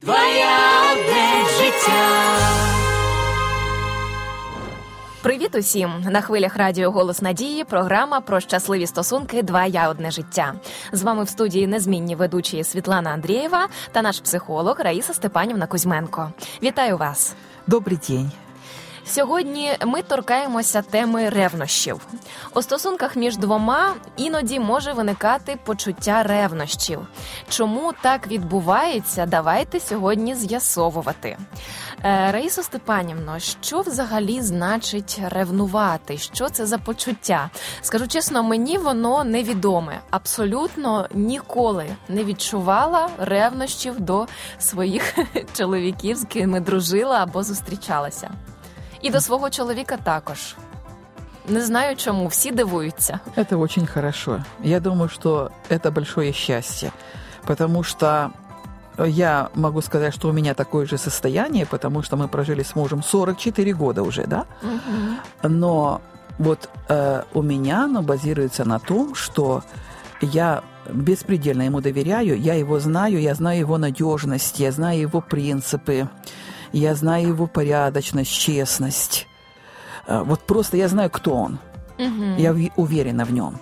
Твоя одне життя. Привіт усім на хвилях радіо Голос Надії. Програма про щасливі стосунки. Два я одне життя. З вами в студії незмінні ведучі Світлана Андрієва та наш психолог Раїса Степанівна Кузьменко. Вітаю вас! Добрий день. Сьогодні ми торкаємося теми ревнощів. У стосунках між двома іноді може виникати почуття ревнощів. Чому так відбувається? Давайте сьогодні з'ясовувати. Е, Раїсо Степанівно, що взагалі значить ревнувати? Що це за почуття? Скажу чесно, мені воно невідоме. Абсолютно ніколи не відчувала ревнощів до своїх чоловіків, з ким дружила або зустрічалася. І до свого чоловіка також. Не знаю чому, всі дивуються. Это очень хорошо. Я думаю, что это большое счастье, потому что я могу сказать, что у меня такое же состояние, потому что мы прожили с мужем 44 года уже, да? Но вот э, у меня оно базируется на том, что я беспредельно ему доверяю, я его знаю, я знаю его надежность, я знаю его принципы, я знаю его порядочность, честность. Э, Вот просто я знаю, кто он. Я уви- уверена в нем.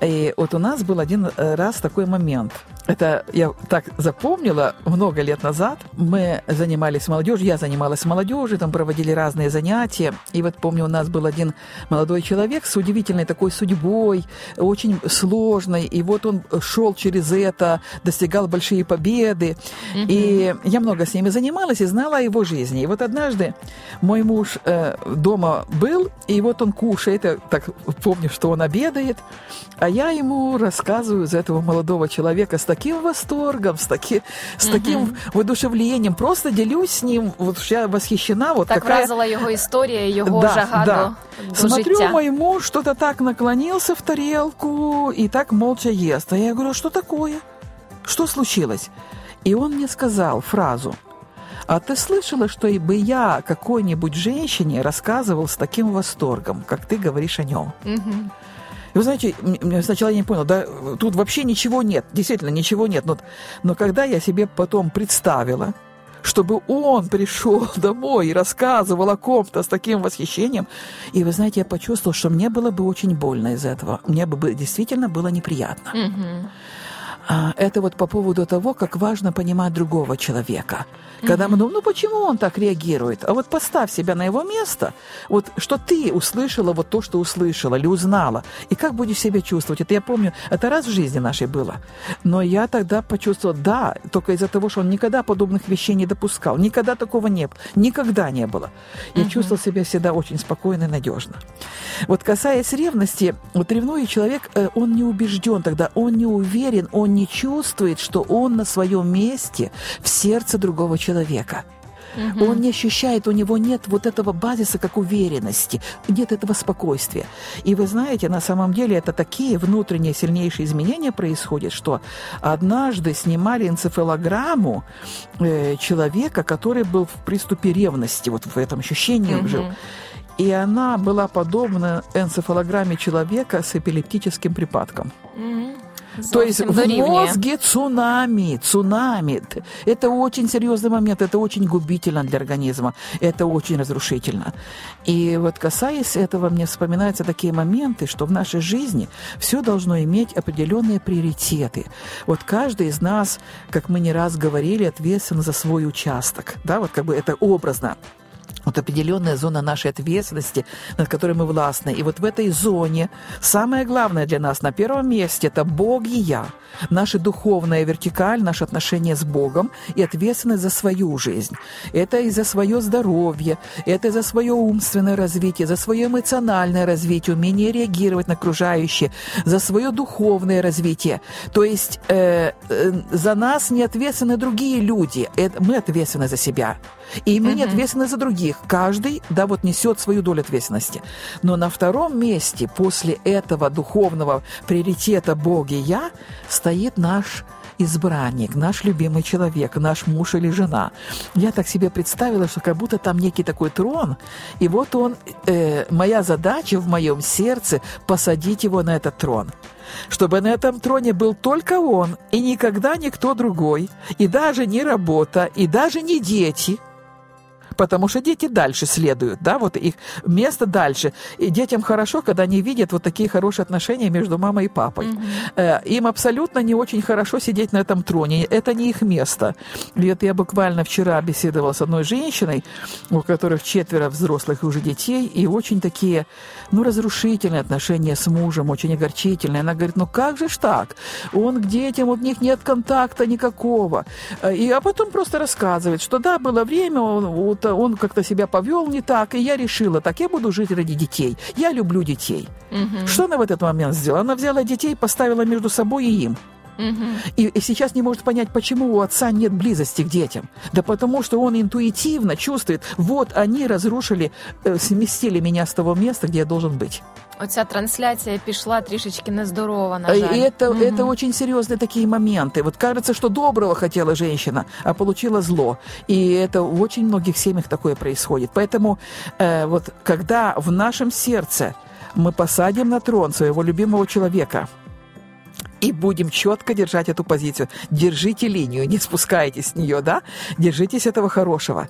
И вот у нас был один э, раз такой момент. Это я так запомнила много лет назад. Мы занимались молодежью, я занималась молодежью, там проводили разные занятия. И вот помню, у нас был один молодой человек с удивительной такой судьбой, очень сложной. И вот он шел через это, достигал большие победы. И я много с ними занималась и знала о его жизни. И вот однажды мой муж э, дома был, и вот он кушает, я так помню, что он обедает, а я ему рассказываю за этого молодого человека с таким восторгом, с, таки, с таким воодушевлением, просто делюсь с ним, вот я восхищена, вот Так какая... вразила його історія, його Да, жага да. до, до Смотрю, життя. мой муж что-то так наклонился в тарелку и так молча ест. А я говорю, «А что такое? Что случилось? И он мне сказал фразу. А ты слышала, что и бы я какой-нибудь женщине рассказывал с таким восторгом, как ты говоришь о нем? Мгм. Вы знаете, сначала я не понял, да, тут вообще ничего нет, действительно ничего нет. Но, но когда я себе потом представила, чтобы он пришел домой и рассказывал о ком-то с таким восхищением, и вы знаете, я почувствовала, что мне было бы очень больно из этого. Мне бы действительно было неприятно. Мгм. А, это вот по поводу того, как важно понимать другого человека. Когда мы думаем, ну почему он так реагирует? А вот поставь себя на его место, вот что ты услышала вот то, что услышала или узнала, и как будешь себя чувствовать. Это я помню, это раз в жизни нашей было. Но я тогда почувствовала, да, только из-за того, что он никогда подобных вещей не допускал, никогда такого не было, никогда не было. Я чувствовала себя всегда очень спокойно и надежно. Вот касаясь ревности, вот ревнует человек, э, он не убежден тогда, он не уверен, он не чувствует, что он на своем месте в сердце другого человека. Он не ощущает, у него нет вот этого базиса, как уверенности, нет этого спокойствия. И вы знаете, на самом деле это такие внутренние сильнейшие изменения происходят, что однажды снимали энцефалограмму э, человека, который был в приступе ревности, вот в этом ощущении жил. И она была подобна энцефалограмме человека с эпилептическим припадком. Мгм. То есть Зовсім в дорівнює. мозге цунами, цунами. Т- Это очень серьезный момент, это очень губительно для организма, это очень разрушительно. И вот касаясь этого, мне вспоминаются такие моменты, что в нашей жизни все должно иметь определенные приоритеты. Вот каждый из нас, как мы не раз говорили, ответственен за свой участок. Да, вот как бы это образно вот определенная зона нашей ответственности, над которой мы властны. И вот в этой зоне самое главное для нас на первом месте – это Бог и я. Наша духовная вертикаль, наше отношение с Богом и ответственность за свою жизнь. Это и за свое здоровье, это и за свое умственное развитие, за свое эмоциональное развитие, умение реагировать на окружающее, за свое духовное развитие. То есть э, э, за нас не ответственны другие люди, это, мы ответственны за себя. И мы не ответственны за других. Каждый, да, вот несет свою долю ответственности. Но на втором месте после этого духовного приоритета Бог и я стоит наш избранник, наш любимый человек, наш муж или жена. Я так себе представила, что как будто там некий такой трон, и вот он, э, моя задача в моем сердце посадить его на этот трон чтобы на этом троне был только он, и никогда никто другой, и даже не работа, и даже не дети – потому что дети дальше следуют, да, вот их место дальше. И детям хорошо, когда они видят вот такие хорошие отношения между мамой и папой. Mm-hmm. Им абсолютно не очень хорошо сидеть на этом троне, это не их место. И вот я буквально вчера беседовала с одной женщиной, у которых четверо взрослых уже детей, и очень такие, ну, разрушительные отношения с мужем, очень огорчительные. Она говорит, ну как же ж так? Он к детям, у них нет контакта никакого. Э, и, а потом просто рассказывает, что да, было время, он, вот что он как-то себя повел не так, и я решила, так я буду жить ради детей. Я люблю детей. Угу. Что она в этот момент сделала? Она взяла детей, поставила между собой и им. Угу. И, и сейчас не может понять, почему у отца нет близости к детям. Да потому что он интуитивно чувствует, вот они разрушили, э, сместили меня с того места, где я должен быть. Оця трансляція пішла трішечки нездорова, на жаль. И это, угу. это очень серьезные такие моменты. Вот кажется, что доброго хотела женщина, а получила зло. И это в очень многих семьях такое происходит. Поэтому э, вот когда в нашем сердце мы посадим на трон своего любимого человека – и будем четко держать эту позицию. Держите линию, не спускайтесь с нее, да? Держитесь этого хорошего.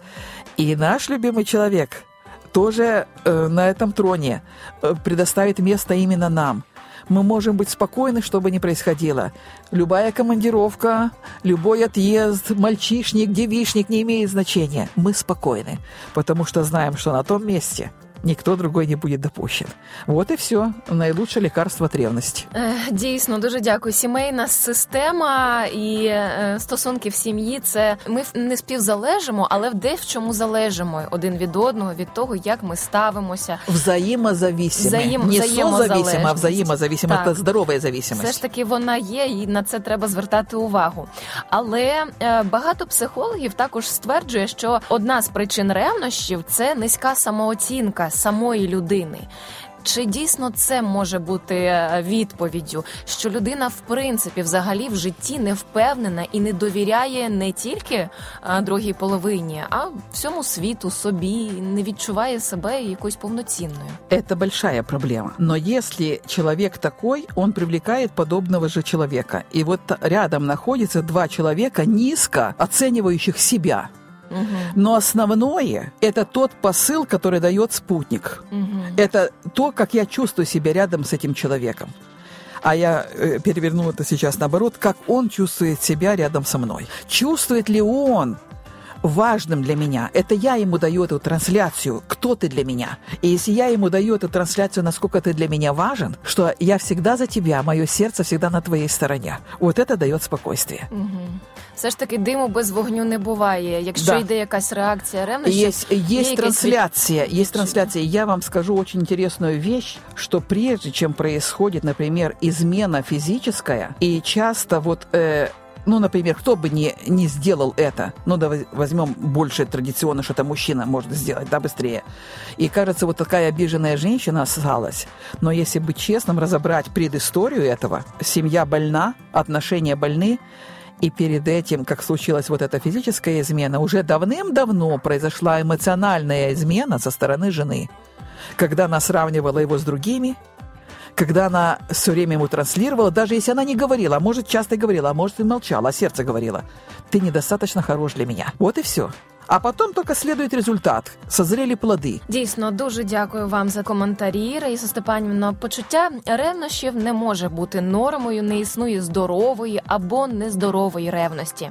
И наш любимый человек тоже э, на этом троне э, предоставит место именно нам. Мы можем быть спокойны, что бы ни происходило. Любая командировка, любой отъезд, мальчишник, девишник не имеет значения. Мы спокойны, потому что знаем, что на том месте – никто другой не буде допущен. От і все. Найлучше лікарство від ревності. Дійсно, дуже дякую. Сімейна система і е, стосунки в сім'ї це ми не співзалежимо, але де в чому залежимо один від одного, від того, як ми ставимося. Взаємозависимо. Взаєм... Не созависимо, а взаємозависимо. Це здорова зависимость. Все ж таки вона є, і на це треба звертати увагу. Але е, багато психологів також стверджує, що одна з причин ревнощів це низька самооцінка самої людини. Чи дійсно це може бути е, відповіддю, що людина в принципі взагалі в житті не впевнена і не довіряє не тільки е, другій половині, а всьому світу собі не відчуває себе якоюсь повноцінною? Это большая проблема. Но если человек такой, он привлекает подобного же человека. И вот рядом находятся два человека, низко оценивающих себя – но основное – это тот посыл, который дает спутник. Это то, как я чувствую себя рядом с этим человеком. А я э, переверну это сейчас наоборот, как он чувствует себя рядом со мной. Чувствует ли он важным для меня. Это я ему даю эту трансляцию, кто ты для меня. И если я ему даю эту трансляцию, насколько ты для меня важен, что я всегда за тебя, мое сердце всегда на твоей стороне. Вот это дает спокойствие. Угу. Все ж таки диму без вогню не буває. Якщо да. йде якась реакція ревнощів, есть, есть трансляция, есть трансляция. Я вам скажу очень интересную вещь, что прежде чем происходит, например, измена физическая, и часто вот э, ну, например, кто бы не, не сделал это, ну, да возьмем больше традиционно, что это мужчина может сделать, да, быстрее. И кажется, вот такая обиженная женщина осталась. Но если быть честным, разобрать предысторию этого, семья больна, отношения больны, и перед этим, как случилась вот эта физическая измена, уже давным-давно произошла эмоциональная измена со стороны жены, когда она сравнивала его с другими, когда она все время ему транслировала, даже если она не говорила, а может, часто говорила, а может, и молчала, а сердце говорило, ты недостаточно хорош для меня. Вот и все. А потім тільки слідує результат, созрілі плоди. Дійсно, дуже дякую вам за коментарі. Раїса Степанівна. Почуття ревнощів не може бути нормою, не існує здорової або нездорової ревності.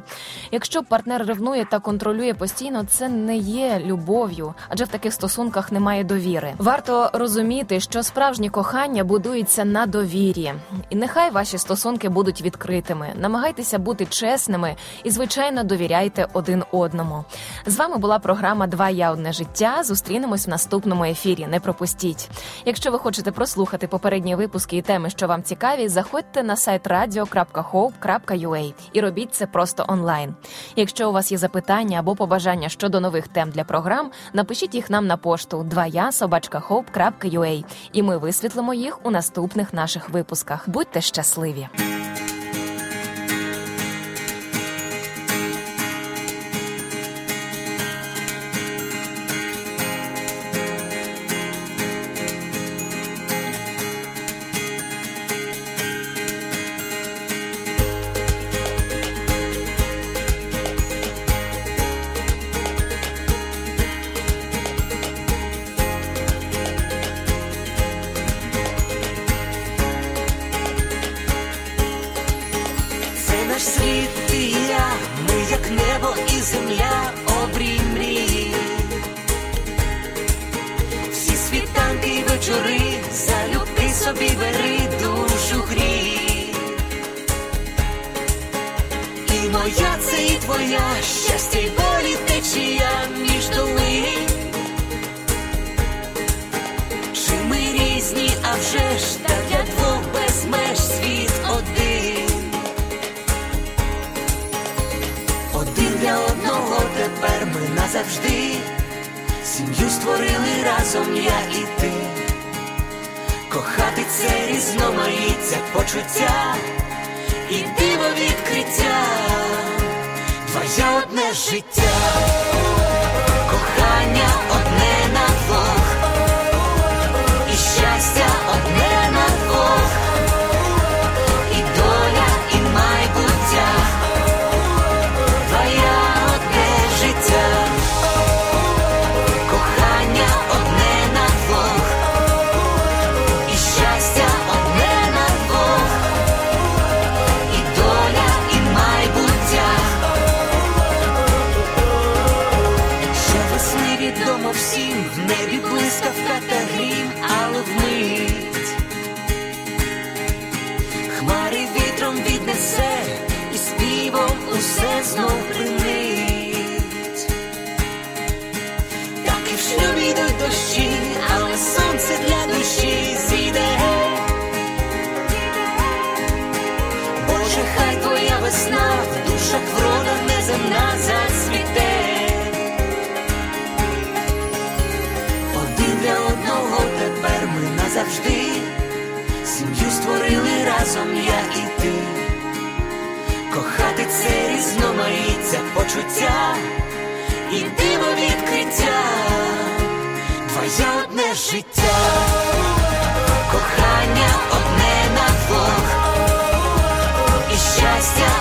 Якщо партнер ревнує та контролює постійно, це не є любов'ю, адже в таких стосунках немає довіри. Варто розуміти, що справжнє кохання будується на довірі, і нехай ваші стосунки будуть відкритими. Намагайтеся бути чесними і, звичайно, довіряйте один одному. З вами була програма Два я одне життя. Зустрінемось в наступному ефірі. Не пропустіть. Якщо ви хочете прослухати попередні випуски і теми, що вам цікаві, заходьте на сайт radio.hope.ua і робіть це просто онлайн. Якщо у вас є запитання або побажання щодо нових тем для програм, напишіть їх нам на пошту 2я і ми висвітлимо їх у наступних наших випусках. Будьте щасливі! Твоя щастя й болі між долин. Чи ми різні, а вже ж та для двох без меж світ один. Один для одного тепер ми назавжди. Сім'ю створили разом я і ти. Кохати це різноманіття почуття і диво відкриття, життя, Так і в шлюбі йдуть дощі, але сонце для душі зійде. Боже, хай твоя весна в душах врода неземна зацвіте. Один для одного тепер ми назавжди. Сім'ю створили разом я і ти. Кохати це різноманіття почуття і диво відкриття. Твоє одне життя, кохання одне на двох, і щастя